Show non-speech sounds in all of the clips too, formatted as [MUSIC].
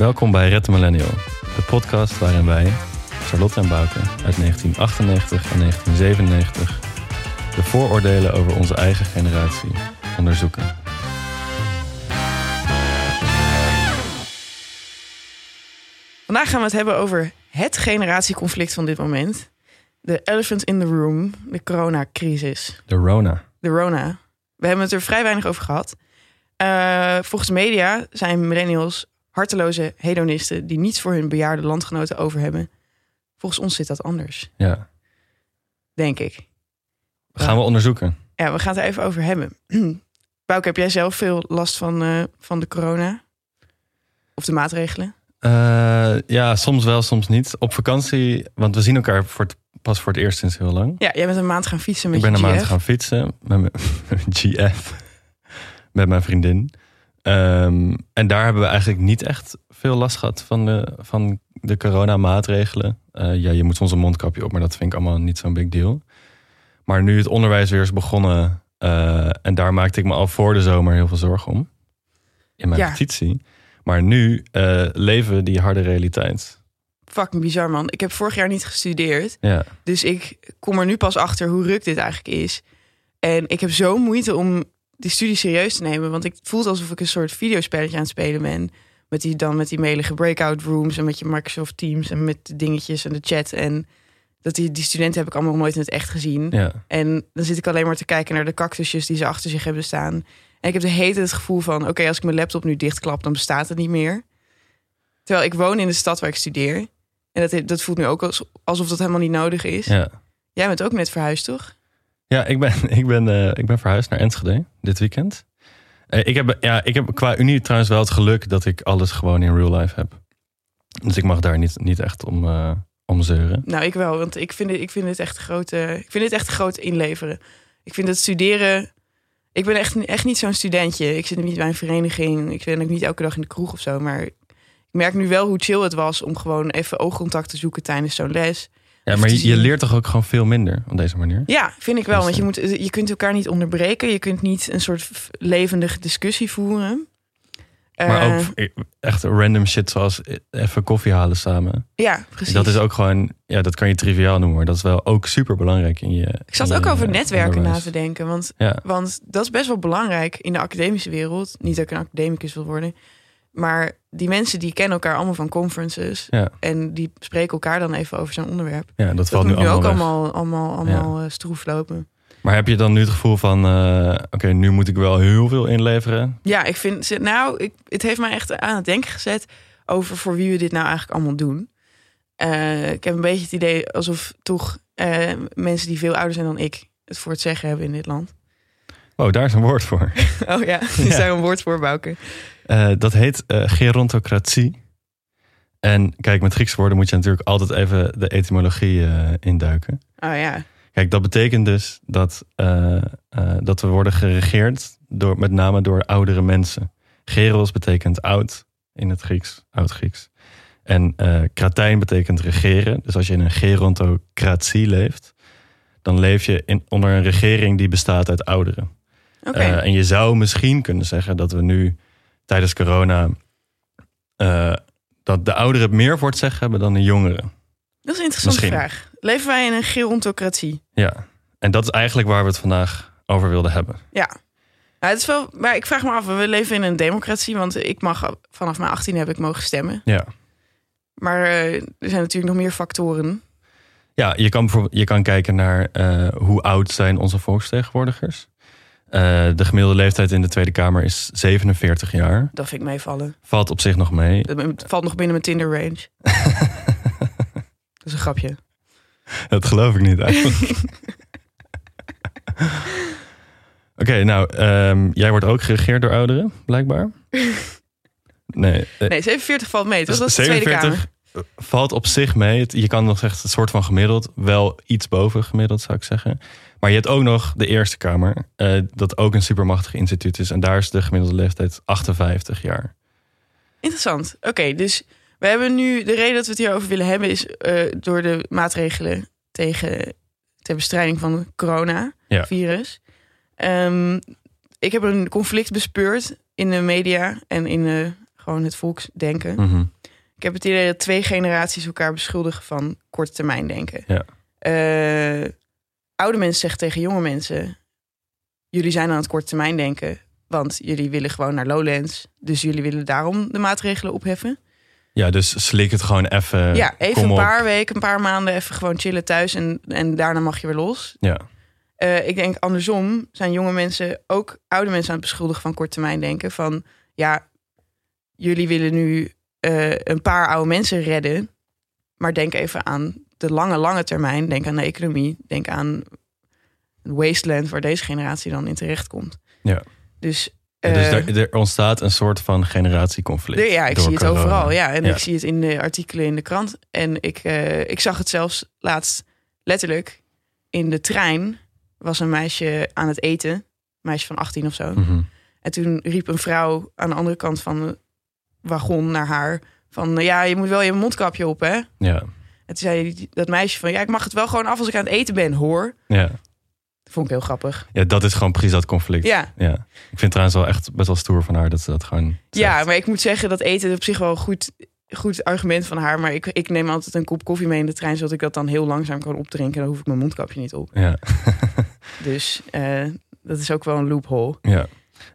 Welkom bij Red Millennial, de podcast waarin wij, Charlotte en Bouke uit 1998 en 1997, de vooroordelen over onze eigen generatie onderzoeken. Vandaag gaan we het hebben over het generatieconflict van dit moment. De elephant in the room, de coronacrisis. De Rona. De Rona. We hebben het er vrij weinig over gehad. Uh, volgens media zijn millennials harteloze hedonisten die niets voor hun bejaarde landgenoten over hebben. Volgens ons zit dat anders, Ja, denk ik. gaan we onderzoeken. Ja, we gaan het er even over hebben. [CLEARS THROAT] Bouke, heb jij zelf veel last van, eh, van de corona? Of de maatregelen? Eh, ja, soms wel, soms niet. Op vakantie, want we zien elkaar voor het, pas voor het eerst sinds heel lang. Ja, jij bent een maand gaan fietsen met Ik ben een maand gaan fietsen met mijn [LAUGHS] GF. Met mijn vriendin. Ehm, en daar hebben we eigenlijk niet echt veel last gehad van de, van de coronamaatregelen. Eh ja, je moet soms een mondkapje op, maar dat vind ik allemaal niet zo'n big deal. Maar nu het onderwijs weer is begonnen, eh, en daar maakte ik me al voor de zomer heel veel zorgen om. In mijn Ja. petitie. Maar nu eh, leven we die harde realiteit. Fucking bizar, man. Ik heb vorig jaar niet gestudeerd. Ja, Dus ik kom er nu pas achter hoe ruk dit eigenlijk is. En ik heb zo moeite om die studie serieus te nemen. Want ik voelt alsof ik een soort videospelletje aan het spelen ben. Met die, dan met die melige breakout rooms en met je Microsoft Teams en met de dingetjes en de chat. En dat die, die studenten heb ik allemaal nog nooit in het echt gezien. ja. En dan zit ik alleen maar te kijken naar de cactusjes die ze achter zich hebben staan. En ik heb de hele tijd het gevoel van... oké, als ik mijn laptop nu dichtklap, dan bestaat het niet meer. Terwijl ik woon in de stad waar ik studeer. En dat, dat voelt nu ook als- alsof dat helemaal niet nodig is. ja. Jij bent ook net verhuisd, toch? Ja, ik ben, [LAUGHS] ik ben, eh, ik ben verhuisd naar Enschede dit weekend. Eh, ik, heb, ja, ik heb qua Unie trouwens wel het geluk dat ik alles gewoon in real life heb. Dus ik mag daar niet, niet echt om, eh, om zeuren. Nou, ik wel, want ik vind, het, ik vind het echt groot, eh, ik vind het echt groot inleveren. Ik vind het studeren... Ik ben echt, echt niet zo'n studentje. Ik zit niet bij een vereniging. Ik ben ook niet elke dag in de kroeg of zo. Maar ik merk nu wel hoe chill het was om gewoon even oogcontact te zoeken tijdens zo'n les. Ja, maar je, leert toch ook gewoon veel minder op deze manier? Ja, vind ik wel. Want je, eh, moet, je kunt elkaar niet onderbreken. Je kunt niet een soort levendige discussie voeren. Maar Eh, ook echt random shit zoals even koffie halen samen. Ja, precies. Dat is ook gewoon, ja, dat kan je triviaal noemen, maar dat is wel ook super belangrijk in je. ik zat ook over eh, netwerken na te denken. Want Ja, Want dat is best wel belangrijk in de academische wereld. Niet dat ik een academicus wil worden. Maar die mensen die kennen elkaar allemaal van conferences. ja, En die spreken elkaar dan even over zo'n onderwerp. ja, dat Dat valt nu nu allemaal ook weg. allemaal, allemaal, allemaal eh, stroef lopen. Maar heb je dan nu het gevoel van, eh, oké, nu moet ik wel heel veel inleveren? Ja, ik vind... Nou, ik, het heeft mij echt aan het denken gezet... over voor wie we dit nou eigenlijk allemaal doen. Eh, ik heb een beetje het idee alsof toch mensen die veel ouder zijn dan ik... het voor het zeggen hebben in dit land. Oh, daar is een woord voor. [LAUGHS] Oh ja, [LAUGHS] is daar een woord voor, Bouke? Eh, dat heet eh, gerontocratie. En kijk, met Griekse woorden moet je natuurlijk altijd even de etymologie eh, induiken. Oh ja, Kijk, dat betekent dus dat, dat we worden geregeerd door, met name door oudere mensen. Geros betekent oud in het Grieks, oud-Grieks. En eh kratijn betekent regeren. Dus als je in een gerontocratie leeft, dan leef je in, onder een regering die bestaat uit ouderen. oké. Eh, en je zou misschien kunnen zeggen dat we nu tijdens corona. eh, dat de ouderen meer voor het zeggen hebben dan de jongeren. Dat is een interessante Misschien. vraag. Leven wij in een gerontocratie? Ja. En dat is eigenlijk waar we het vandaag over wilden hebben. Ja. Nou, het is wel, maar ik vraag me af, we leven in een democratie, want ik mag vanaf mijn 18 heb ik mogen stemmen. Ja. Maar eh, er zijn natuurlijk nog meer factoren. Ja, je kan, bijvoorbeeld, je kan kijken naar eh, hoe oud zijn onze volksvertegenwoordigers. Eh, de gemiddelde leeftijd in de Tweede Kamer is 47 jaar. Dat vind ik meevallen. Valt op zich nog mee. Valt nog binnen mijn Tinder range. [LAUGHS] Dat is een grapje. Dat geloof ik niet eigenlijk. [LAUGHS] Oké, nou, ehm, jij wordt ook geregeerd door ouderen, blijkbaar. [LAUGHS] Nee, eh, Nee, 47 valt mee. Dus dat is de Tweede 47 Kamer. Valt op zich mee. Het- Je kan nog zeggen, het soort van gemiddeld. Wel iets boven gemiddeld, zou ik zeggen. Maar je hebt ook nog de Eerste Kamer. eh, dat ook een supermachtig instituut is. En daar is de gemiddelde leeftijd 58 jaar. Interessant. Oké, dus we hebben nu... De reden dat we het hierover willen hebben is eh, door de maatregelen tegen... ter bestrijding van het Ja. coronavirus. Ehm, ik heb een conflict bespeurd in de media en in de, gewoon het volksdenken. Mhm. Ik heb het idee dat twee generaties elkaar beschuldigen van korte termijn denken. Ja. Eh, oude mensen zeggen tegen jonge mensen: jullie zijn aan het korte termijn denken, want jullie willen gewoon naar Lowlands, dus jullie willen daarom de maatregelen opheffen. Ja, dus slik het gewoon even. ja, even een op. paar weken, een paar maanden even gewoon chillen thuis en, en daarna mag je weer los. Ja. Eh, ik denk andersom zijn jonge mensen ook oude mensen aan het beschuldigen van kort termijn denken. Van ja, jullie willen nu eh, een paar oude mensen redden. Maar denk even aan de lange, lange termijn. Denk aan de economie. Denk aan wasteland waar deze generatie dan in terecht komt. Ja. Dus, Ja, dus eh, er, er ontstaat een soort van generatieconflict. ja, ik zie het corona. overal. Ja, en Ja. ik zie het in de artikelen in de krant. En ik, eh, ik zag het zelfs laatst letterlijk in de trein. Was een meisje aan het eten. Een meisje van 18 of zo. Mhm. En toen riep een vrouw aan de andere kant van de wagon naar haar. Van ja, je moet wel je mondkapje op, hè? Ja. En toen zei dat meisje van ja, ik mag het wel gewoon af als ik aan het eten ben, hoor. Ja. Dat vond ik heel grappig. ja, dat is gewoon precies dat conflict. Ja, Ja. Ik vind het trouwens wel echt best wel stoer van haar dat ze dat gewoon. ja maar ik moet zeggen dat eten op zich wel een goed, goed argument van haar. Maar ik, ik neem altijd een kop koffie mee in de trein, zodat ik dat dan heel langzaam kan opdrinken. Dan hoef ik mijn mondkapje niet op. Ja. Dus eh, dat is ook wel een loophole. ja.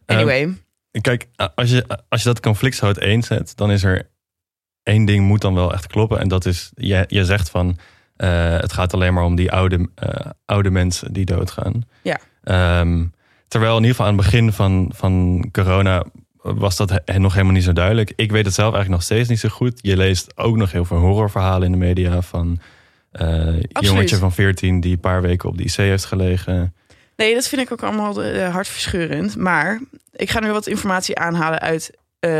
Anyway, Kijk, als je, als je dat conflict zo uiteenzet, dan is er één ding moet dan wel echt kloppen. En dat is, je, je zegt van, eh, het gaat alleen maar om die oude, eh, oude mensen die doodgaan. Ja. Ehm, terwijl in ieder geval aan het begin van, van corona was dat he- nog helemaal niet zo duidelijk. Ik weet het zelf eigenlijk nog steeds niet zo goed. Je leest ook nog heel veel horrorverhalen in de media van een jongetje van 14 die een paar weken op de IC heeft gelegen. Nee, dat vind ik ook allemaal eh, hartverscheurend. Maar ik ga nu wat informatie aanhalen uit eh,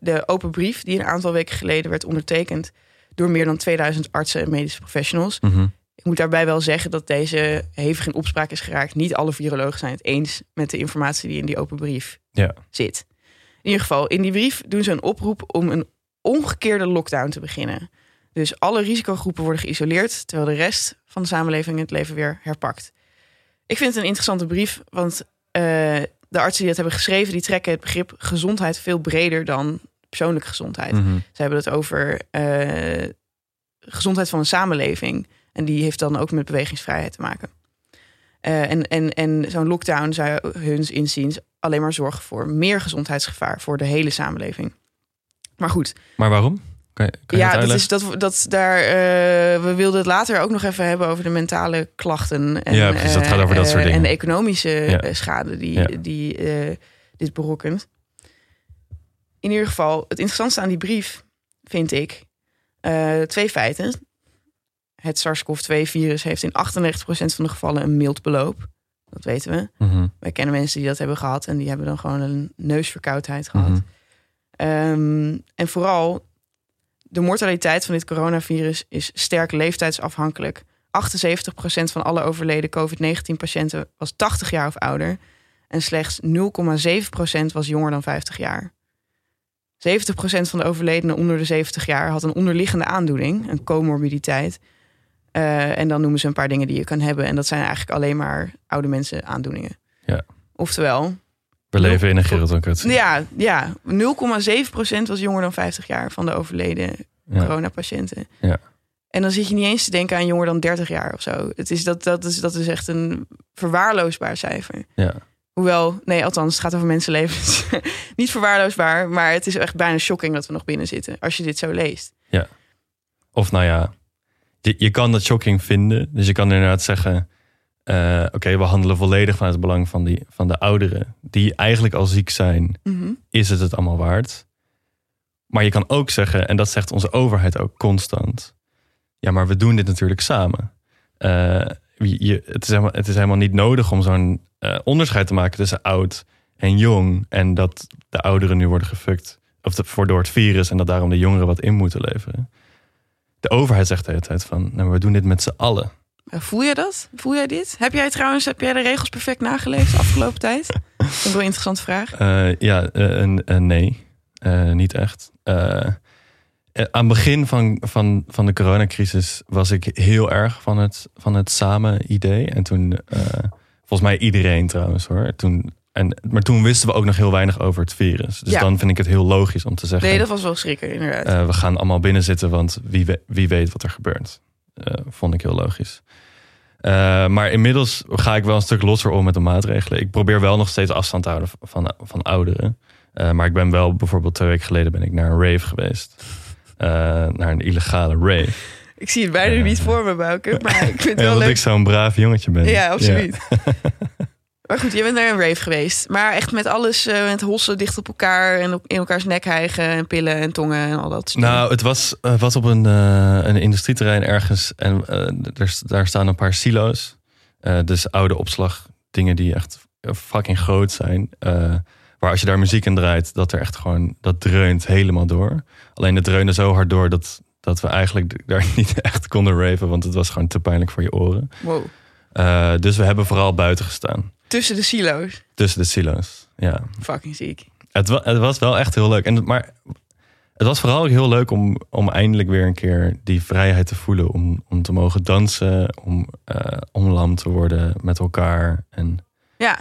de open brief... die een aantal weken geleden werd ondertekend... door meer dan 2000 artsen en medische professionals. Mhm. Ik moet daarbij wel zeggen dat deze hevig in opspraak is geraakt. Niet alle virologen zijn het eens met de informatie die in die open brief Ja. zit. In ieder geval, in die brief doen ze een oproep om een omgekeerde lockdown te beginnen. Dus alle risicogroepen worden geïsoleerd, terwijl de rest van de samenleving het leven weer herpakt. Ik vind het een interessante brief, want eh, de artsen die dat hebben geschreven, die trekken het begrip gezondheid veel breder dan persoonlijke gezondheid. Mhm. Ze hebben het over eh, gezondheid van een samenleving. En die heeft dan ook met bewegingsvrijheid te maken. Eh, en en, en zo'n lockdown zou huns inziens alleen maar zorgen voor meer gezondheidsgevaar voor de hele samenleving. Maar goed, Maar waarom? Kan je, kan je ja, dat dat is dat, dat daar. eh, we wilden het later ook nog even hebben over de mentale klachten. En, Ja, precies, dat gaat over dat eh, soort dingen. En de economische Ja. eh, schade die, Ja. die dit berokkent. In ieder geval, het interessantste aan die brief vind ik twee feiten. Het SARS-CoV-2-virus heeft in 98% van de gevallen een mild beloop. Dat weten we. Mhm. Wij kennen mensen die dat hebben gehad en die hebben dan gewoon een neusverkoudheid gehad. Mhm. Ehm, en vooral de mortaliteit van dit coronavirus is sterk leeftijdsafhankelijk. 78% van alle overleden COVID-19-patiënten was 80 jaar of ouder. En slechts 0,7% was jonger dan 50 jaar. 70% van de overledenen onder de 70 jaar had een onderliggende aandoening, een comorbiditeit. Eh, en dan noemen ze een paar dingen die je kan hebben. En dat zijn eigenlijk alleen maar oude mensen aandoeningen. Ja. Oftewel, We leven in een gerontocratie. ja, ja 0,7% was jonger dan 50 jaar van de overleden. Coronapatiënten. Ja. En dan zit je niet eens te denken aan jonger dan 30 jaar of zo. Het is dat, dat, is, dat is echt een verwaarloosbaar cijfer. Ja. Hoewel, nee, althans, het gaat over mensenlevens. [LAUGHS] niet verwaarloosbaar, maar het is echt bijna shocking dat we nog binnen zitten. Als je dit zo leest. Of nou ja, je, je kan dat shocking vinden. Dus je kan inderdaad zeggen... eh, oké, we handelen volledig vanuit het belang van, die, van de ouderen... die eigenlijk al ziek zijn. Mhm. Is het het allemaal waard? Maar je kan ook zeggen, en dat zegt onze overheid ook constant... ja, maar we doen dit natuurlijk samen. Eh, je, het, is helemaal, het is helemaal niet nodig om zo'n eh, onderscheid te maken... tussen oud en jong... en dat de ouderen nu worden gefukt... of de, voor door het virus... en dat daarom de jongeren wat in moeten leveren de overheid zegt de hele tijd van, nou, we doen dit met z'n allen. Uh, Voel jij dat? Voel jij dit? Heb jij trouwens heb jij de regels perfect nageleefd de afgelopen tijd? [LAUGHS] Dat is wel een interessante vraag. Eh, ja, eh, nee, Eh, niet echt. Eh, eh, aan het begin van, van, van de coronacrisis was ik heel erg van het, van het samen idee. En toen, volgens mij iedereen trouwens hoor, toen en, maar toen wisten we ook nog heel weinig over het virus. Dus Ja. dan vind ik het heel logisch om te zeggen... Nee, dat was wel schrikken, inderdaad. we gaan allemaal binnen zitten, want wie, we- wie weet wat er gebeurt. Vond ik heel logisch. Maar inmiddels ga ik wel een stuk losser om met de maatregelen. Ik probeer wel nog steeds afstand te houden van, van ouderen. Eh, maar ik ben wel, bijvoorbeeld twee weken geleden ben ik naar een rave geweest. Eh, naar een illegale rave. ik zie het bijna niet voor me, Bouke. Maar ik vind het [LAUGHS] Ja, wel omdat leuk. ik zo'n braaf jongetje ben. Ja, absoluut. [LAUGHS] maar goed, je bent naar een rave geweest. Maar echt met alles, eh, met hossen dicht op elkaar... en op, in elkaars nek hijgen en pillen en tongen en al dat soort Nou, het was, eh, was op een, eh, een industrieterrein ergens. En eh, er, daar staan een paar silo's. Eh, dus oude opslag, dingen die echt fucking groot zijn. Eh, waar als je daar muziek in draait, dat er echt gewoon, dat dreunt helemaal door. Alleen het dreunde zo hard door dat, dat we eigenlijk daar [LAUGHS] niet echt konden raven. Want het was gewoon te pijnlijk voor je oren. Wow. Eh, dus we hebben vooral buiten gestaan. Tussen de silo's. Tussen de silo's. Ja, Fucking ziek. het, wa- het was wel echt heel leuk. En, maar het was vooral ook heel leuk om, om eindelijk weer een keer die vrijheid te voelen. Om, om te mogen dansen, om, eh om lam te worden met elkaar. En Ja.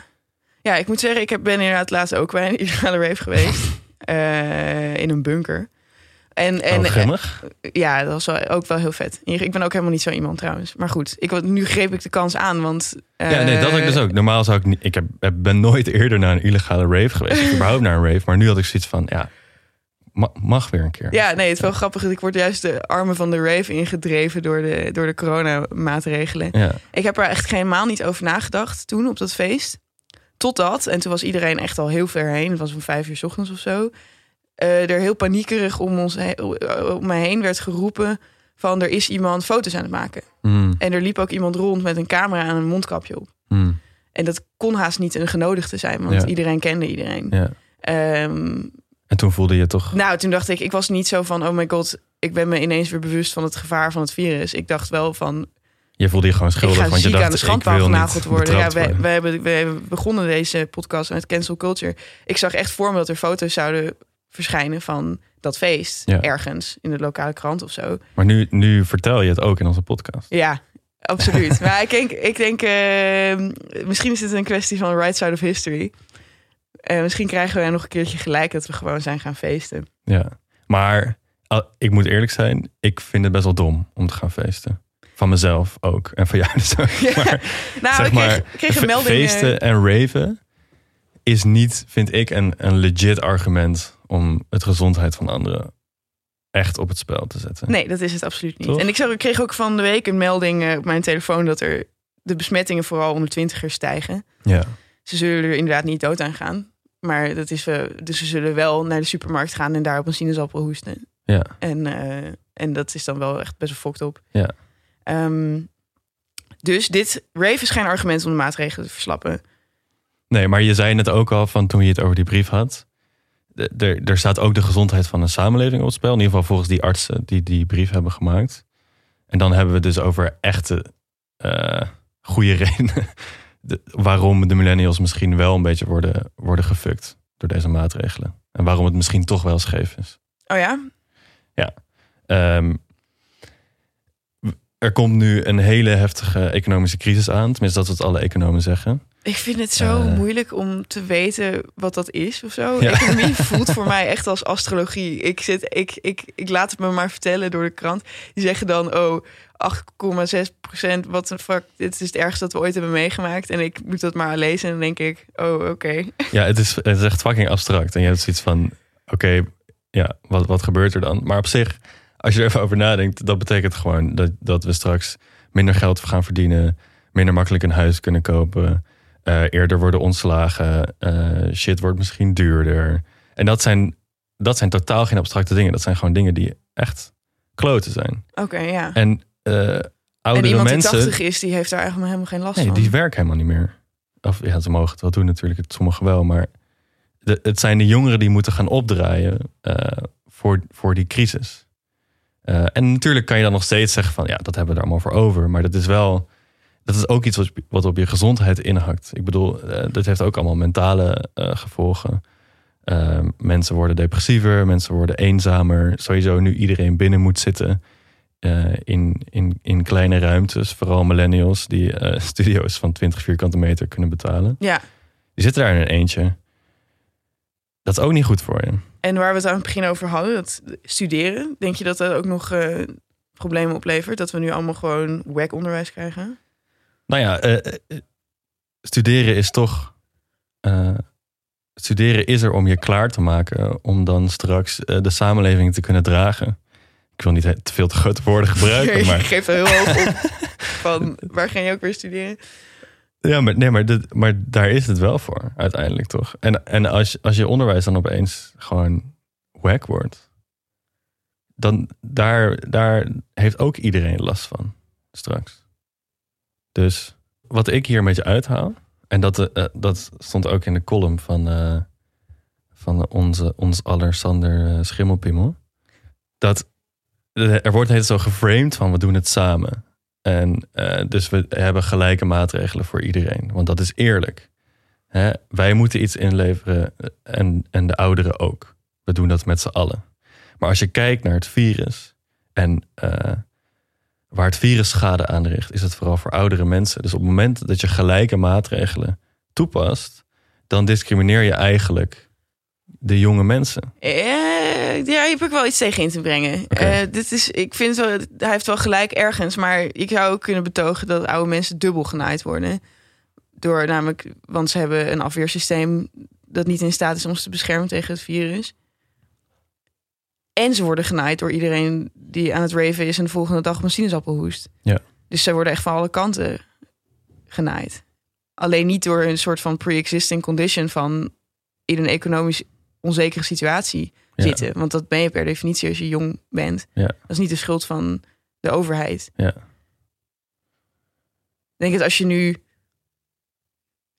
Ja, ik moet zeggen, ik heb- ben inderdaad laatst ook bij een illegale rave geweest. [LAUGHS] Eh, in een bunker. En, en oh, grimmig. ja, dat was wel, ook wel heel vet. Ik ben ook helemaal niet zo iemand trouwens. Maar goed, ik, nu greep ik de kans aan, want... ja, nee, dat had ik dus eh, ook. Normaal zou ik niet. Ik heb, ben nooit eerder naar een illegale rave geweest. Of [LAUGHS] überhaupt naar een rave. Maar nu had ik zoiets van, ja, ma- mag weer een keer. Ja, nee, het is wel grappig. Ik word juist de armen van de rave ingedreven door de, door de coronamaatregelen. Ja. Ik heb er echt helemaal niet over nagedacht toen op dat feest. Totdat, en toen was iedereen echt al heel ver heen. Het was om vijf uur 's ochtends of zo. eh, er heel paniekerig om, ons om me heen werd geroepen van er is iemand foto's aan het maken. Mm, En er liep ook iemand rond met een camera en een mondkapje op. mm, En dat kon haast niet een genodigde zijn, want Ja. iedereen kende iedereen. ja. Ehm, En toen voelde je toch. nou, toen dacht ik, ik was niet zo van, oh my god, ik ben me ineens weer bewust van het gevaar van het virus. Ik dacht wel van, Je voelde je gewoon ik schuldig. ga want je dacht, aan de schandpaal genageld niet worden. Ja, wij, hebben, hebben begonnen deze podcast met cancel culture. Ik zag echt voor me dat er foto's zouden verschijnen van dat feest. Ja. Ergens in de lokale krant of zo. Maar nu, nu vertel je het ook in onze podcast. Ja, absoluut. [LAUGHS] maar ik denk, ik denk eh, misschien is het een kwestie van right side of history. Eh, misschien krijgen we nog een keertje gelijk dat we gewoon zijn gaan feesten. Ja, maar ik moet eerlijk zijn, ik vind het best wel dom om te gaan feesten. Van mezelf ook. En van jou [LAUGHS] dus ook. Ja. Maar, Nou, zeg ik maar, kreeg, een melding. eh, feesten en raven is niet, vind ik, een, een legit argument om het gezondheid van anderen echt op het spel te zetten. Nee, dat is het absoluut niet. Toch? En ik, zag, ik kreeg ook van de week een melding eh, op mijn telefoon dat er de besmettingen vooral onder twintigers stijgen. Ja, Ze zullen er inderdaad niet dood aan gaan. Maar dat is, eh, dus ze zullen wel naar de supermarkt gaan en daar op een sinaasappel hoesten. ja, En, eh, en dat is dan wel echt best wel fokt op. Ja. Ehm, dus dit rave is geen argument om de maatregelen te verslappen. Nee, maar je zei net ook al van toen je het over die brief had. Er, staat ook de gezondheid van een samenleving op het spel. In ieder geval volgens die artsen die die brief hebben gemaakt. En dan hebben we het dus over echte eh, goede [LAUGHS] redenen. De- waarom de millennials misschien wel een beetje worden, worden gefukt door deze maatregelen. En waarom het misschien toch wel scheef is. Oh ja? Ehm, er komt nu een hele heftige economische crisis aan. Tenminste, dat is wat alle economen zeggen. Ik vind het zo Eh. moeilijk om te weten wat dat is of zo. Ja. Economie [LAUGHS] voelt voor mij echt als astrologie. Ik, zit, ik, ik, ik laat het me maar vertellen door de krant. Die zeggen dan, oh, 8,6 procent. Wat een fuck, dit is het ergste dat we ooit hebben meegemaakt. En ik moet dat maar lezen en dan denk ik, oh, oké. [LAUGHS] Ja, het is, het is echt fucking abstract. En je hebt zoiets van, oké, ja, wat, wat gebeurt er dan? Maar op zich, als je er even over nadenkt, dat betekent gewoon dat, dat we straks minder geld gaan verdienen, minder makkelijk een huis kunnen kopen, eh, eerder worden ontslagen, eh, shit wordt misschien duurder. En dat zijn, dat zijn totaal geen abstracte dingen. Dat zijn gewoon dingen die echt kloten zijn. Oké, ja. En En oudere iemand mensen... die 80 is, die heeft daar eigenlijk helemaal geen last Nee, van. die werken helemaal niet meer. Of ja, ze mogen het wel doen natuurlijk, het sommigen wel. Maar de, het zijn de jongeren die moeten gaan opdraaien voor, voor die crisis. Eh, en natuurlijk kan je dan nog steeds zeggen van ja, dat hebben we er allemaal voor over. Maar dat is wel, dat is ook iets wat, wat op je gezondheid inhakt. Ik bedoel, eh, dat heeft ook allemaal mentale eh, gevolgen. Eh, mensen worden depressiever, mensen worden eenzamer. Sowieso nu iedereen binnen moet zitten in, in, in kleine ruimtes. Vooral millennials die [LAUGHS] studio's van 20 vierkante meter kunnen betalen. Ja, Die Je zit daar in een eentje. Dat is ook niet goed voor je. En waar we het aan het begin over hadden, dat studeren. Denk je dat dat ook nog eh, problemen oplevert? Dat we nu allemaal gewoon wack onderwijs krijgen? Nou ja, eh, eh, studeren is toch. studeren is er om je klaar te maken. Om dan straks de samenleving te kunnen dragen. Ik wil niet te veel te grote woorden gebruiken. [LAUGHS] maar geeft er heel hoog op. Van, waar ga je ook weer studeren? Ja, maar, nee, maar, dit, maar daar is het wel voor, uiteindelijk toch? En, en als, als je onderwijs dan opeens gewoon wack wordt, dan daar, daar heeft ook iedereen last van straks. Dus wat ik hier een beetje uithaal, en dat, eh, dat stond ook in de column van, eh, van onze, ons aller Sander eh, Schimmelpimmel, dat eh, er wordt het zo geframed van we doen het samen. En eh, dus we hebben gelijke maatregelen voor iedereen. Want dat is eerlijk. Hè? Wij moeten iets inleveren eh, en, en de ouderen ook. We doen dat met z'n allen. Maar als je kijkt naar het virus en eh, waar het virus schade aanricht, is het vooral voor oudere mensen. Dus op het moment dat je gelijke maatregelen toepast, dan discrimineer je eigenlijk de jonge mensen. Eh, ja, hier heb ik wel iets tegen in te brengen. Eh, dit is, ik vind wel, hij heeft wel gelijk ergens, maar ik zou ook kunnen betogen dat oude mensen dubbel genaaid worden. Door namelijk, want ze hebben een afweersysteem dat niet in staat is om ze te beschermen tegen het virus. En ze worden genaaid door iedereen die aan het raven is en de volgende dag op een sinaasappel hoest. Ja. Dus ze worden echt van alle kanten genaaid. Alleen niet door een soort van pre-existing condition van in een economisch onzekere situatie Ja. zitten. Want dat ben je per definitie als je jong bent. Ja. Dat is niet de schuld van de overheid. Ja. Ik denk dat als je nu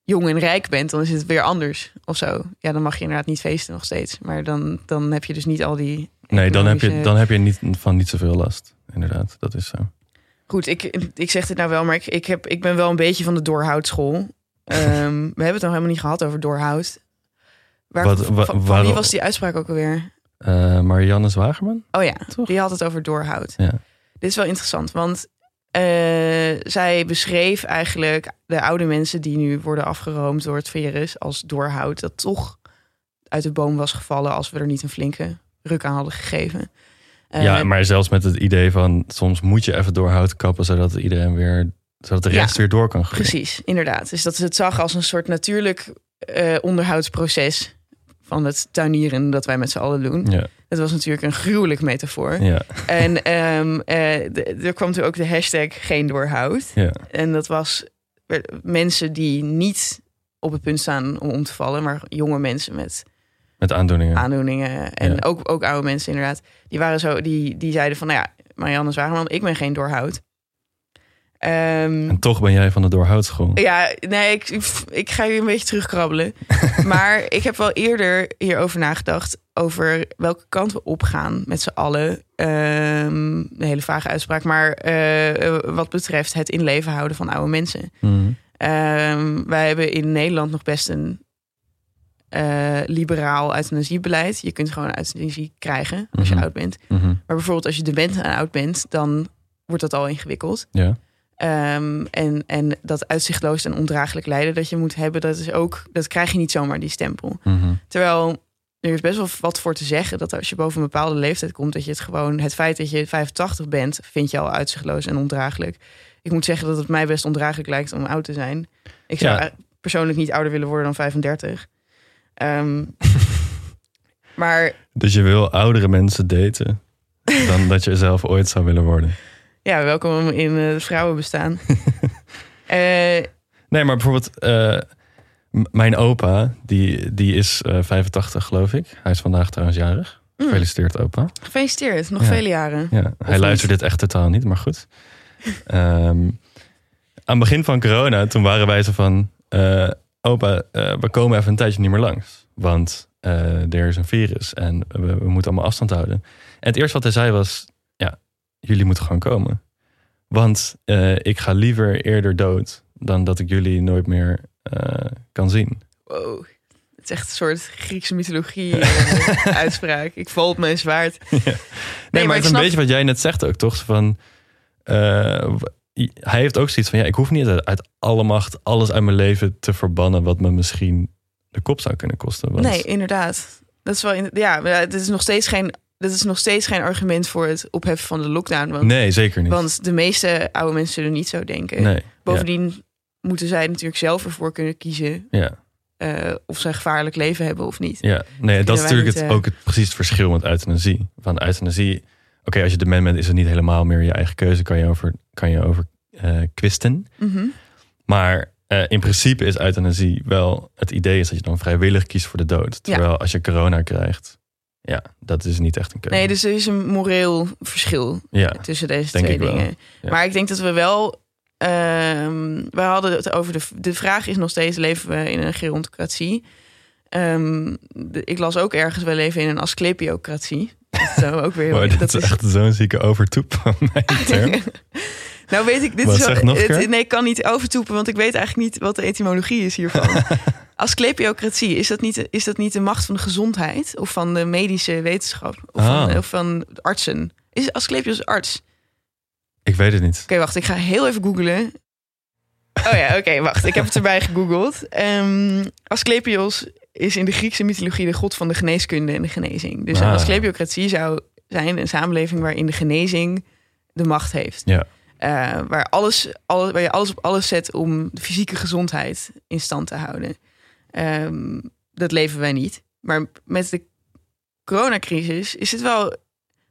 jong en rijk bent, dan is het weer anders of zo. Ja, dan mag je inderdaad niet feesten nog steeds. Maar dan, dan heb je dus niet al die. Nee, dan heb je, dan heb je niet, van niet zoveel last. Inderdaad, dat is zo. Goed, ik, ik zeg dit nou wel, maar ik, ik, heb, ik ben wel een beetje van de doorhoudschool. [LAUGHS] Ehm, we hebben het nog helemaal niet gehad over doorhoud. Waar, Wat- van, wa- van wie was die uitspraak ook alweer? Eh, Marianne Zwagerman? Oh ja, Toch? die had het over doorhoud. Ja. Dit is wel interessant, want eh, zij beschreef eigenlijk de oude mensen die nu worden afgeroomd door het virus als doorhoud. Dat toch uit de boom was gevallen als we er niet een flinke ruk aan hadden gegeven. Eh, ja, maar zelfs met het idee van soms moet je even doorhout kappen zodat iedereen weer, zodat de Ja, rest weer door kan groeien. Precies, inderdaad. Dus dat ze het zag als een soort natuurlijk onderhoudsproces van het tuinieren dat wij met z'n allen doen. Ja, Dat was natuurlijk een gruwelijk metafoor. ja, En ehm, eh, er kwam toen ook de hashtag geen doorhoud. ja. En dat was mensen die niet op het punt staan om om te vallen, maar jonge mensen met Met aandoeningen. aandoeningen en Ja. ook, ook oude mensen inderdaad. Die waren zo, die, die zeiden van, nou ja, Marianne Zwageman, ik ben geen doorhoud. Ehm, En toch ben jij van de doorhoudschool. ja, nee, ik, ik, ga hier een beetje terugkrabbelen. [LAUGHS] maar ik heb wel eerder hierover nagedacht. Over welke kant we opgaan met z'n allen. Ehm, een hele vage uitspraak. Maar eh, wat betreft het in leven houden van oude mensen. Mhm. Ehm, wij hebben in Nederland nog best een eh, liberaal euthanasiebeleid. Je kunt gewoon euthanasie krijgen als je Mhm. oud bent. Mhm. Maar bijvoorbeeld als je dement en oud bent, dan wordt dat al ingewikkeld. Ja. Ehm, en, en dat uitzichtloos en ondraaglijk lijden dat je moet hebben, dat is ook, dat krijg je niet zomaar die stempel. Mhm. Terwijl er is best wel wat voor te zeggen dat als je boven een bepaalde leeftijd komt, dat je het gewoon, het feit dat je 85 bent, vind je al uitzichtloos en ondraaglijk. Ik moet zeggen dat het mij best ondraaglijk lijkt om oud te zijn. Ik zou Ja. persoonlijk niet ouder willen worden dan 35. Ehm, [LAUGHS] maar Dus je wil oudere mensen daten dan dat je zelf ooit zou willen worden. Ja, welkom in eh, het vrouwenbestaan. [LAUGHS] Eh, Nee, maar bijvoorbeeld eh, mijn opa, die, die is eh 85 geloof ik. Hij is vandaag trouwens jarig. mm, Gefeliciteerd opa. gefeliciteerd, nog Ja. vele jaren. Ja, hij luistert dit echt totaal niet, maar goed. [LAUGHS] Ehm, aan het begin van corona, toen waren wij zo van... opa, we komen even een tijdje niet meer langs. Want eh, er is een virus en we, we moeten allemaal afstand houden. En het eerste wat hij zei was... Jullie moeten gewoon komen. Want eh, ik ga liever eerder dood... dan dat ik jullie nooit meer eh, kan zien. Wow. Het is echt een soort Griekse mythologie [LAUGHS] eh, uitspraak. Ik val op mijn zwaard. [LAUGHS] Nee, maar, maar het is een beetje wat jij net zegt ook, toch? Van, hij heeft ook zoiets van, ja, ik hoef niet uit, uit alle macht alles uit mijn leven te verbannen wat me misschien de kop zou kunnen kosten. Want, Nee, inderdaad. Dat is wel, in, ja, het is nog steeds geen, dat is nog steeds geen argument voor het opheffen van de lockdown. Want, nee, zeker niet. want de meeste oude mensen zullen niet zo denken. nee, Bovendien moeten zij natuurlijk zelf ervoor kunnen kiezen ja, eh, of ze een gevaarlijk leven hebben of niet. ja, nee, dat is natuurlijk niet, het, eh, ook het, precies het verschil met euthanasie. Van euthanasie, oké, als je dement bent, is het niet helemaal meer je eigen keuze, kan je over, kan je over eh, kwisten. Mhm. Maar in principe is euthanasie wel het idee is dat je dan vrijwillig kiest voor de dood. Terwijl als je corona krijgt, ja, dat is niet echt een keuze. Nee, dus er is een moreel verschil ja, tussen deze twee dingen. Ja. Maar ik denk dat we wel. ehm we hadden het over de. De vraag is nog steeds: leven we in een gerontocratie? Ehm, de- ik las ook ergens: we leven in een asclepiocratie. Dat is zo ook weer. [LAUGHS] Dat dit is echt zo'n zieke overtoep van term. [LAUGHS] [LAUGHS] nou weet ik, dit Wat, is wel, nog een het- nee, ik kan niet overtoepen, want ik weet eigenlijk niet wat de etymologie is hiervan. [LAUGHS] Asclepiocratie, is dat, niet, is dat niet de macht van de gezondheid of van de medische wetenschap of, van, Ah. of van artsen? Is Asclepios arts? Ik weet het niet. Oké, wacht, ik ga heel even googlen. Oh ja, oké, wacht. Ik heb het erbij gegoogeld. Ehm Asclepios is in de Griekse mythologie de god van de geneeskunde en de genezing. Dus een Ah. asclepiocratie zou zijn een samenleving waarin de genezing de macht heeft. Ja. Eh, waar, alles, alles, waar je alles op alles zet om de fysieke gezondheid in stand te houden. Ehm, dat leven wij niet. Maar met de coronacrisis is het wel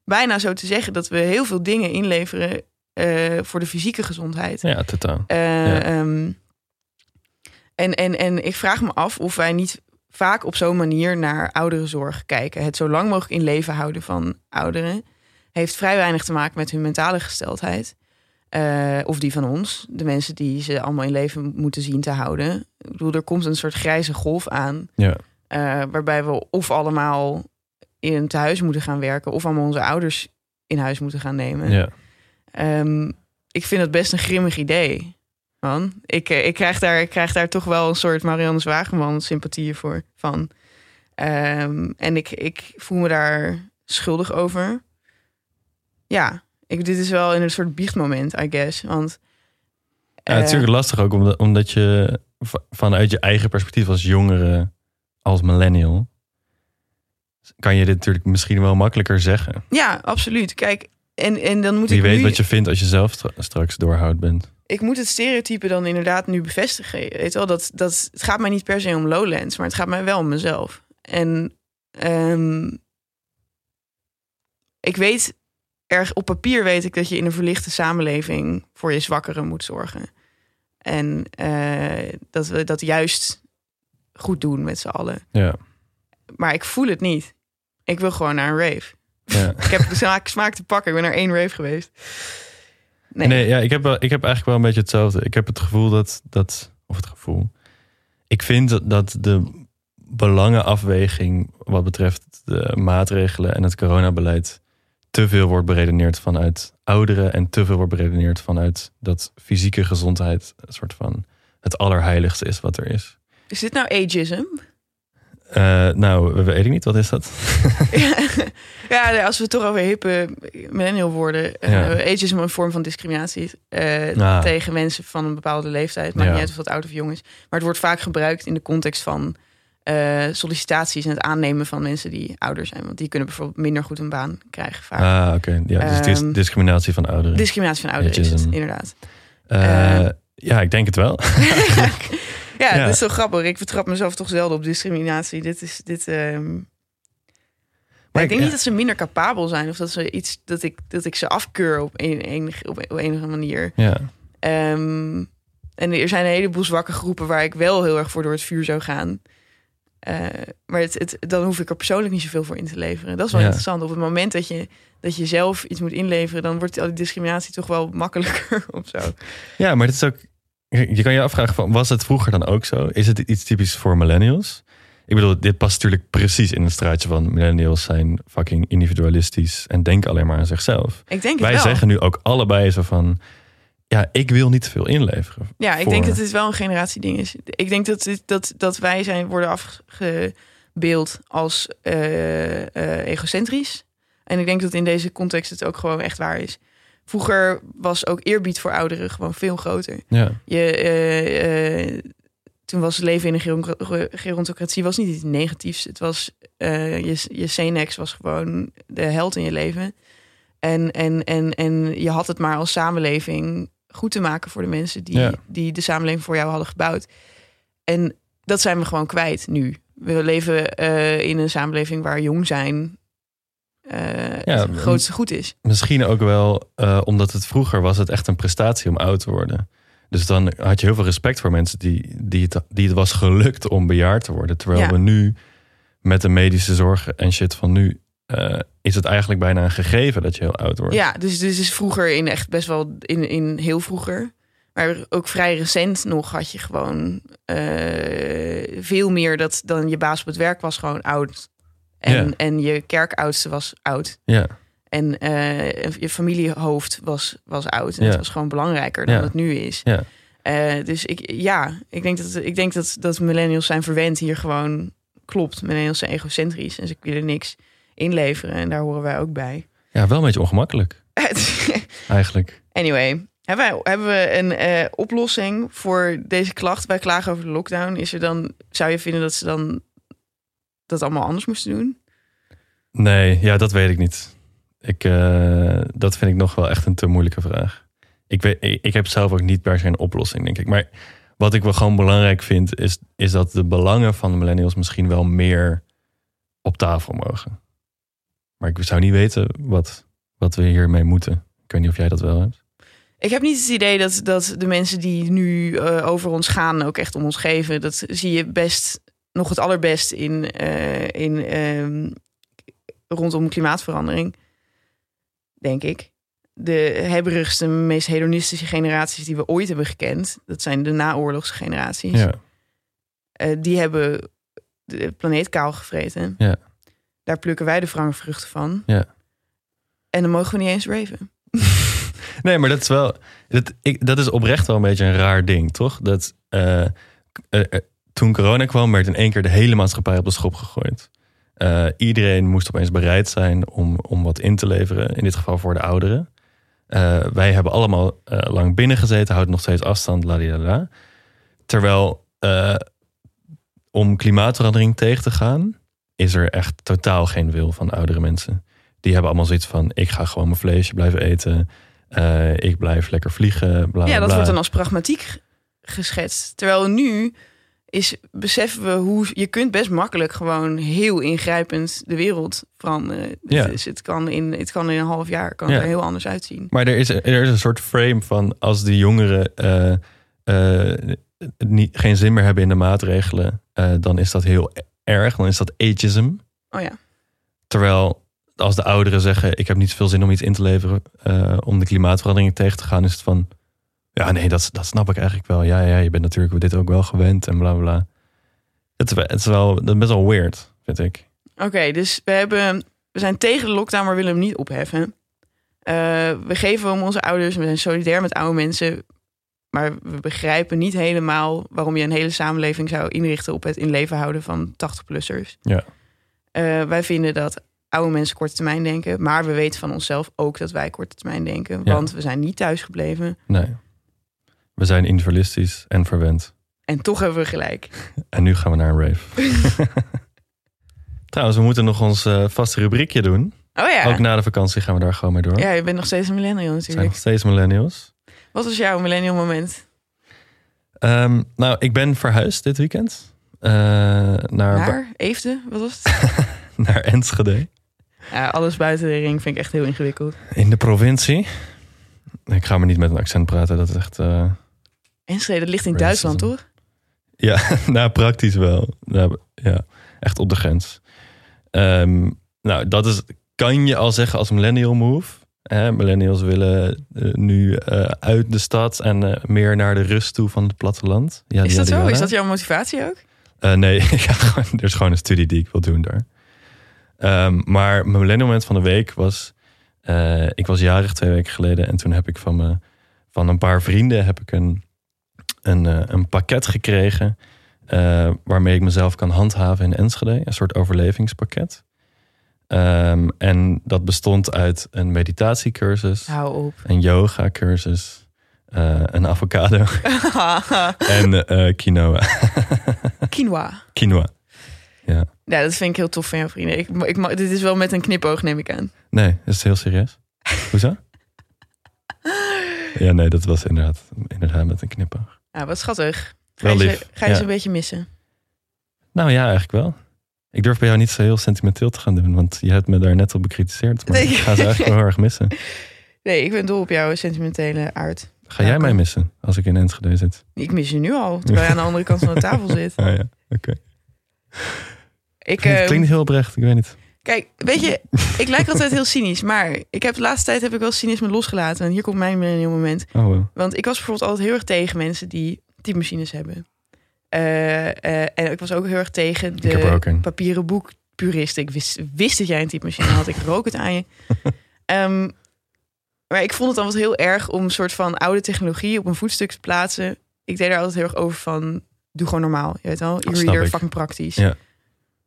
bijna zo te zeggen dat we heel veel dingen inleveren eh, voor de fysieke gezondheid. Ja, totaal. Eh, Ja. ehm, en, en, en ik vraag me af of wij niet vaak op zo'n manier naar ouderenzorg kijken. Het zo lang mogelijk in leven houden van ouderen heeft vrij weinig te maken met hun mentale gesteldheid. Eh, of die van ons, de mensen die ze allemaal in leven moeten zien te houden. Ik bedoel, er komt een soort grijze golf aan. Ja. eh, waarbij we of allemaal in een tehuis moeten gaan werken, of allemaal onze ouders in huis moeten gaan nemen. Ja. Ehm, ik vind dat best een grimmig idee. Man. Ik, eh, ik, krijg daar, ik krijg daar toch wel een soort Marianne Zwageman sympathieën voor van. Ehm, en ik, ik voel me daar schuldig over. Ja, ik, dit is wel in een soort biechtmoment, I guess. Want Ja, het is eh, natuurlijk lastig ook omdat, omdat je vanuit je eigen perspectief als jongere, als millennial, kan je dit natuurlijk misschien wel makkelijker zeggen. ja, absoluut. Kijk, en, en dan moet Wie ik weet nu... wat je vindt als je zelf stra- straks doorhoud bent. ik moet het stereotype dan inderdaad nu bevestigen. Weet wel, dat, dat, het gaat mij niet per se om Lowlands, maar het gaat mij wel om mezelf. En ehm, ik weet, erg op papier weet ik dat je in een verlichte samenleving voor je zwakkeren moet zorgen. En eh, dat we dat juist goed doen met z'n allen. Ja. Maar ik voel het niet. Ik wil gewoon naar een rave. ja. [LAUGHS] Ik heb de smaak, smaak te pakken. Ik ben naar één rave geweest. Nee. Nee, ja, ik, heb wel, ik heb eigenlijk wel een beetje hetzelfde. Ik heb het gevoel dat, dat of het gevoel. Ik vind dat, dat de belangenafweging wat betreft de maatregelen en het coronabeleid te veel wordt beredeneerd vanuit ouderen en te veel wordt beredeneerd vanuit dat fysieke gezondheid een soort van het allerheiligste is wat er is. Is dit nou ageism? Eh, nou, weet ik niet, wat is dat? ja, als we het toch over hippe millennial worden. eh Ja. ageism een vorm van discriminatie eh, Ah. tegen mensen van een bepaalde leeftijd. Maakt Ja. niet uit of het oud of jong is. Maar het wordt vaak gebruikt in de context van eh, sollicitaties en het aannemen van mensen die ouder zijn. Want die kunnen bijvoorbeeld minder goed een baan krijgen vaak. Ah, oké. Ja, dus het is Ehm, discriminatie van ouderen. Discriminatie van ouderen is het, inderdaad. Eh, eh, ja, ik denk het wel. [LAUGHS] ja, Ja. dat is zo grappig. Ik vertrap mezelf toch zelden op discriminatie. Dit is dit. ehm, Maar ik denk niet dat ze minder capabel zijn of dat ze iets dat ik dat ik ze afkeur op een, enige, op enige manier. Ja. Ehm, en er zijn een heleboel zwakke groepen waar ik wel heel erg voor door het vuur zou gaan. Eh, maar het, het, dan hoef ik er persoonlijk niet zoveel voor in te leveren. Dat is wel Ja. interessant. Op het moment dat je, dat je zelf iets moet inleveren, dan wordt al die discriminatie toch wel makkelijker [LAUGHS] of zo. Ja, maar het is ook. Je kan je afvragen: van, was het vroeger dan ook zo? Is het iets typisch voor millennials? Ik bedoel, dit past natuurlijk precies in het straatje van millennials zijn fucking individualistisch en denken alleen maar aan zichzelf. Ik denk het Wij wel. zeggen nu ook allebei zo van: ja, ik wil niet te veel inleveren. Ja, ik voor- denk dat het wel een generatieding is. Ik denk dat, dit- dat, dat wij zijn worden afgebeeld als eh, eh, egocentrisch. En ik denk dat in deze context het ook gewoon echt waar is. Vroeger was ook eerbied voor ouderen gewoon veel groter. Ja, Je, eh, toen was leven in een geron- gerontocratie was niet iets negatiefs. Het was je, je Cenex was gewoon de held in je leven. En, en, en, en je had het maar als samenleving goed te maken voor de mensen die, Ja. die de samenleving voor jou hadden gebouwd. En dat zijn we gewoon kwijt nu. We leven eh, in een samenleving waar jong zijn Ja, het grootste goed is. misschien ook wel eh, omdat het vroeger was het echt een prestatie om oud te worden. Dus dan had je heel veel respect voor mensen die, die, het, die het was gelukt om bejaard te worden. Terwijl Ja. we nu met de medische zorg en shit van nu... eh, is het eigenlijk bijna een gegeven dat je heel oud wordt. Ja, dus, dus is vroeger in echt best wel in, in heel vroeger. Maar ook vrij recent nog had je gewoon eh, veel meer dat dan je baas op het werk was gewoon oud. En, Ja. en je kerkoudste was oud. Ja, En eh, je familiehoofd was, was oud. En Ja. dat was gewoon belangrijker dan Ja. het nu is. ja. Dus ik, ja, ik denk, dat, ik denk dat, dat millennials zijn verwend hier gewoon klopt. Millennials zijn egocentrisch en ze willen niks inleveren. En daar horen wij ook bij. ja, wel een beetje ongemakkelijk [LAUGHS] eigenlijk. Anyway, hebben, wij, hebben we een eh, oplossing voor deze klacht? Wij klagen over de lockdown. Is er dan, zou je vinden dat ze dan dat allemaal anders moesten doen? Nee, ja, dat weet ik niet. Ik, eh, dat vind ik nog wel echt een te moeilijke vraag. Ik, weet, ik, ik heb zelf ook niet per se een oplossing, denk ik. Maar wat ik wel gewoon belangrijk vind, is, is dat de belangen van de millennials misschien wel meer op tafel mogen. Maar ik zou niet weten wat, wat we hiermee moeten. Ik weet niet of jij dat wel hebt. Ik heb niet het idee dat, dat de mensen die nu eh, over ons gaan ook echt om ons geven. Dat zie je best nog het allerbest in, eh, in ehm, rondom klimaatverandering, denk ik. De hebberigste, meest hedonistische generaties die we ooit hebben gekend, dat zijn de naoorlogse generaties. Ja, Eh, die hebben de planeet kaal gevreten. Ja. Daar plukken wij de vruchten van. Ja. En dan mogen we niet eens raven. [LAUGHS] Nee, maar dat is wel. Dat, ik, dat is oprecht wel een beetje een raar ding, toch? Dat eh, eh, eh, toen corona kwam, werd in één keer de hele maatschappij op de schop gegooid. Iedereen moest opeens bereid zijn om, om wat in te leveren, in dit geval voor de ouderen. Wij hebben allemaal lang binnen gezeten, houden nog steeds afstand, la Terwijl om klimaatverandering tegen te gaan, is er echt totaal geen wil van oudere mensen. Die hebben allemaal zoiets van: ik ga gewoon mijn vleesje blijven eten. Eh, ik blijf lekker vliegen. Bla, ja, dat bla. wordt dan als pragmatiek geschetst. Terwijl nu is, beseffen we hoe je kunt best makkelijk gewoon heel ingrijpend de wereld veranderen. Ja. Dus het kan in, het kan in een half jaar kan Ja. er heel anders uitzien. Maar er is, er is een soort frame van als die jongeren eh, eh, niet, geen zin meer hebben in de maatregelen, dan is dat heel erg. Dan is dat ageism. Oh ja. Terwijl als de ouderen zeggen: Ik heb niet zoveel zin om iets in te leveren eh, om de klimaatverandering tegen te gaan, is het van: Ja, nee, dat, dat snap ik eigenlijk wel. Ja, ja, je bent natuurlijk dit ook wel gewend en bla bla. Het, is wel- het is wel dat is best wel weird, vind ik. Oké, dus we, hebben, we zijn tegen de lockdown, maar willen hem niet opheffen. Eh, we geven om onze ouders, we zijn solidair met oude mensen. Maar we begrijpen niet helemaal waarom je een hele samenleving zou inrichten op het in leven houden van 80-plussers. Ja. Eh, wij vinden dat oude mensen korte termijn denken. Maar we weten van onszelf ook dat wij korte termijn denken. Ja. Want we zijn niet thuisgebleven. Nee. We zijn individualistisch en verwend. En toch hebben we gelijk. [LAUGHS] En nu gaan we naar een rave. [LAUGHS] Trouwens, we moeten nog ons eh, vaste rubriekje doen. Oh ja. Ook na de vakantie gaan we daar gewoon mee door. Ja, je bent nog steeds een millennial we zijn natuurlijk. nog steeds millennials. Wat was jouw millennial moment? Ehm, nou, ik ben verhuisd dit weekend. eh, naar, Naar Eefde? Wat was het? [LAUGHS] naar Enschede. Ja, alles buiten de ring vind ik echt heel ingewikkeld. In de provincie. Ik ga maar niet met een accent praten. Dat is echt... eh, Enschede, dat ligt in. Duitsland, toch? Ja, [LAUGHS] nou praktisch wel. Nou, ja, echt op de grens. Ehm, nou, dat is, kan je al zeggen als millennial move. Hè, millennials willen eh, nu eh, uit de stad en eh, meer naar de rust toe van het platteland. Ja, Is dat zo? Is dat jouw motivatie ook? Nee, [LAUGHS] gewoon, er is gewoon een studie die ik wil doen daar. Ehm, maar mijn millennial moment van de week was... ik was jarig twee weken geleden en toen heb ik van, me, van een paar vrienden heb ik een, een, een pakket gekregen... waarmee ik mezelf kan handhaven in Enschede. Een soort overlevingspakket. Ehm, en dat bestond uit een meditatiecursus, Hou op. een yoga-cursus, eh, een avocado [LAUGHS] en eh, quinoa. [LAUGHS] Quinoa. quinoa. Ja. Ja, dat vind ik heel tof van jouw vrienden. Ik, ik, dit is wel met een knipoog, neem ik aan. Nee, is het heel serieus? Hoezo? [LAUGHS] Ja, nee, dat was inderdaad, inderdaad met een knipoog. Nou, wat schattig. Ga Wel je, lief, ze, ga je ja. ze een beetje missen? Nou ja, eigenlijk wel. Ik durf bij jou niet zo heel sentimenteel te gaan doen, want je hebt me daar net op bekritiseerd. Maar Nee. ik ga ze eigenlijk wel heel erg missen. [LAUGHS] Nee, ik ben dol op jouw sentimentele aard. Ga jij mij missen als ik in Enschede zit? Ik mis je nu al, terwijl je aan de andere kant van de tafel [LAUGHS] zit. Ah ja, oké. Ik, Klinkt, ehm, klinkt heel oprecht, ik weet niet. Kijk, weet je, ik lijk altijd heel cynisch, maar ik heb de laatste tijd heb ik wel cynisme losgelaten. En hier komt mijn millennial moment. Oh, wow. Want ik was bijvoorbeeld altijd heel erg tegen mensen die typemachines hebben. Eh, eh, en ik was ook heel erg tegen er de papieren boek puristen. Ik wist, wist dat jij een typemachine had. Ik rook het aan je. [LAUGHS] Ehm, maar ik vond het dan wat heel erg om een soort van oude technologie op een voetstuk te plaatsen. Ik deed daar altijd heel erg over van, doe gewoon normaal. Je weet wel, Snap e-reader, fucking praktisch. Ja.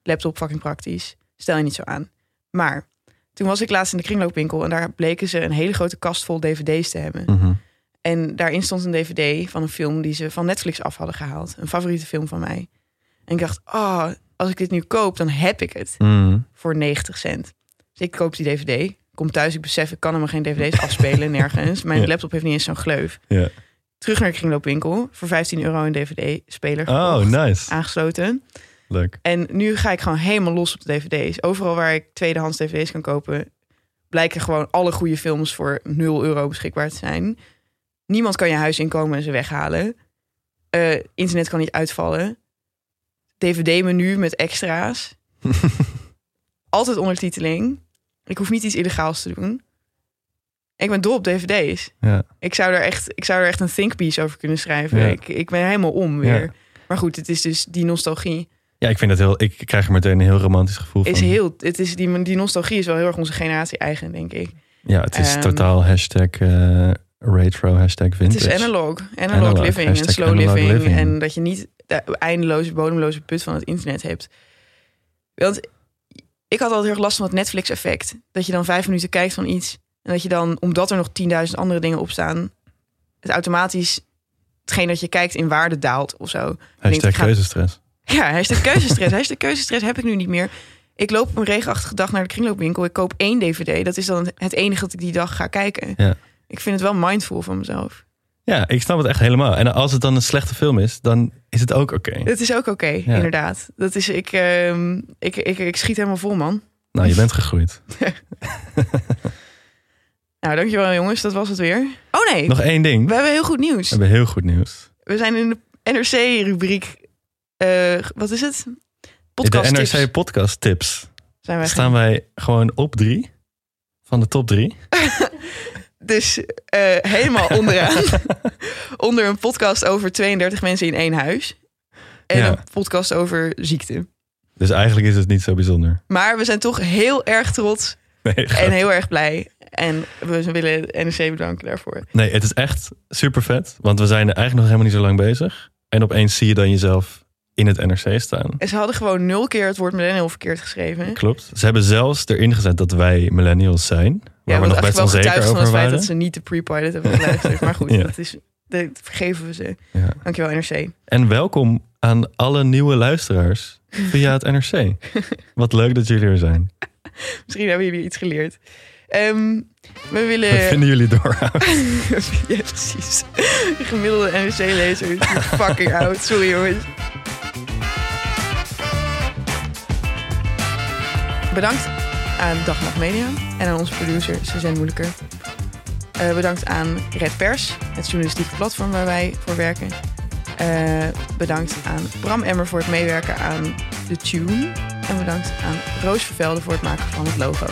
Laptop, fucking praktisch. Stel je niet zo aan. Maar toen was ik laatst in de kringloopwinkel en daar bleken ze een hele grote kast vol dvd's te hebben. Mhm. En daarin stond een dvd van een film die ze van Netflix af hadden gehaald. Een favoriete film van mij. En ik dacht, oh, als ik dit nu koop, dan heb ik het Mhm. voor 90 cent. Dus ik koop die dvd. Kom thuis, ik besef, ik kan hem geen dvd's afspelen, [LAUGHS] nergens. Mijn laptop heeft niet eens zo'n gleuf. Terug naar de kringloopwinkel. Voor 15 euro een dvd-speler Oh, nice. aangesloten. Leuk. En nu ga ik gewoon helemaal los op de dvd's. Overal waar ik tweedehands dvd's kan kopen... blijken gewoon alle goede films voor 0 euro beschikbaar te zijn. Niemand kan je huis inkomen en ze weghalen. Eh, internet kan niet uitvallen. DVD-menu met extra's. [LAUGHS] Altijd ondertiteling. Ik hoef niet iets illegaals te doen. Ik ben dol op dvd's. Ja. Ik zou er echt, ik zou er echt een thinkpiece over kunnen schrijven. Ja. Ik, ik ben helemaal om weer. Ja. Maar goed, het is dus die nostalgie. ja, ik vind dat heel... Ik krijg er meteen een heel romantisch gevoel Is van. heel, het is die, die nostalgie is wel heel erg onze generatie eigen, denk ik. Ja, het is Ehm, totaal hashtag eh, retro, hashtag Het vintage. is analog. Analog, Analog, living en slow analog living. living. En dat je niet de eindeloze, bodemloze put van het internet hebt. Want ik had altijd heel erg last van het Netflix-effect. Dat je dan vijf minuten kijkt van iets. En dat je dan, omdat er nog 10.000 andere dingen op staan... het automatisch hetgeen dat je kijkt in waarde daalt of zo. Hashtag denk, ga- keuzestress. Ja, hashtag [LAUGHS] keuzestress. hashtag keuzestress heb ik nu niet meer. Ik loop op een regenachtige dag naar de kringloopwinkel. Ik koop één dvd. Dat is dan het enige dat ik die dag ga kijken. Ja. Ik vind het wel mindful van mezelf. Ja, ik snap het echt helemaal. En als het dan een slechte film is, dan is het ook oké. Het is ook oké, inderdaad. Dat is, ik, ehm, ik, ik, ik schiet helemaal vol, man. Nou, je bent gegroeid. [LAUGHS] Nou, dankjewel jongens. Dat was het weer. Oh nee, Nog één ding. we hebben heel goed nieuws. We hebben heel goed nieuws. We zijn in de NRC-rubriek... eh, wat is het? Podcast de NRC podcast tips. zijn wij Staan wij gewoon op drie van de top drie. [LAUGHS] Dus eh, helemaal [LAUGHS] onderaan. onder een podcast over 32 mensen in één huis. En Ja. een podcast over ziekte. Dus eigenlijk is het niet zo bijzonder. Maar we zijn toch heel erg trots Nee, en heel erg blij. En we willen NRC bedanken daarvoor. nee, het is echt super vet. Want we zijn er eigenlijk nog helemaal niet zo lang bezig. En opeens zie je dan jezelf in het NRC staan. En ze hadden gewoon nul keer het woord millennial verkeerd geschreven. Klopt. Ze hebben zelfs erin gezet dat wij millennials zijn. Waar we nog best wel getuigd van het feit dat ze niet de pre-pilot hebben geluisterd. Maar [LAUGHS] goed, Ja. dat, is, dat vergeven we ze. Ja. Dankjewel NRC. En welkom aan alle nieuwe luisteraars via het NRC. [LAUGHS] Wat leuk dat jullie er zijn. Misschien hebben jullie iets geleerd. Ehm, we willen... Wat vinden jullie door? [LAUGHS] ja, precies. De gemiddelde NRC-lezer is fucking oud. Sorry jongens. Bedankt aan Dag en Nacht Media en aan onze producer Suzanne Moeilijker. Eh, bedankt aan Red Pers, het journalistieke platform waar wij voor werken. Eh, bedankt aan Bram Emmer voor het meewerken aan de tune. En bedankt aan Roos Vervelde voor het maken van het logo.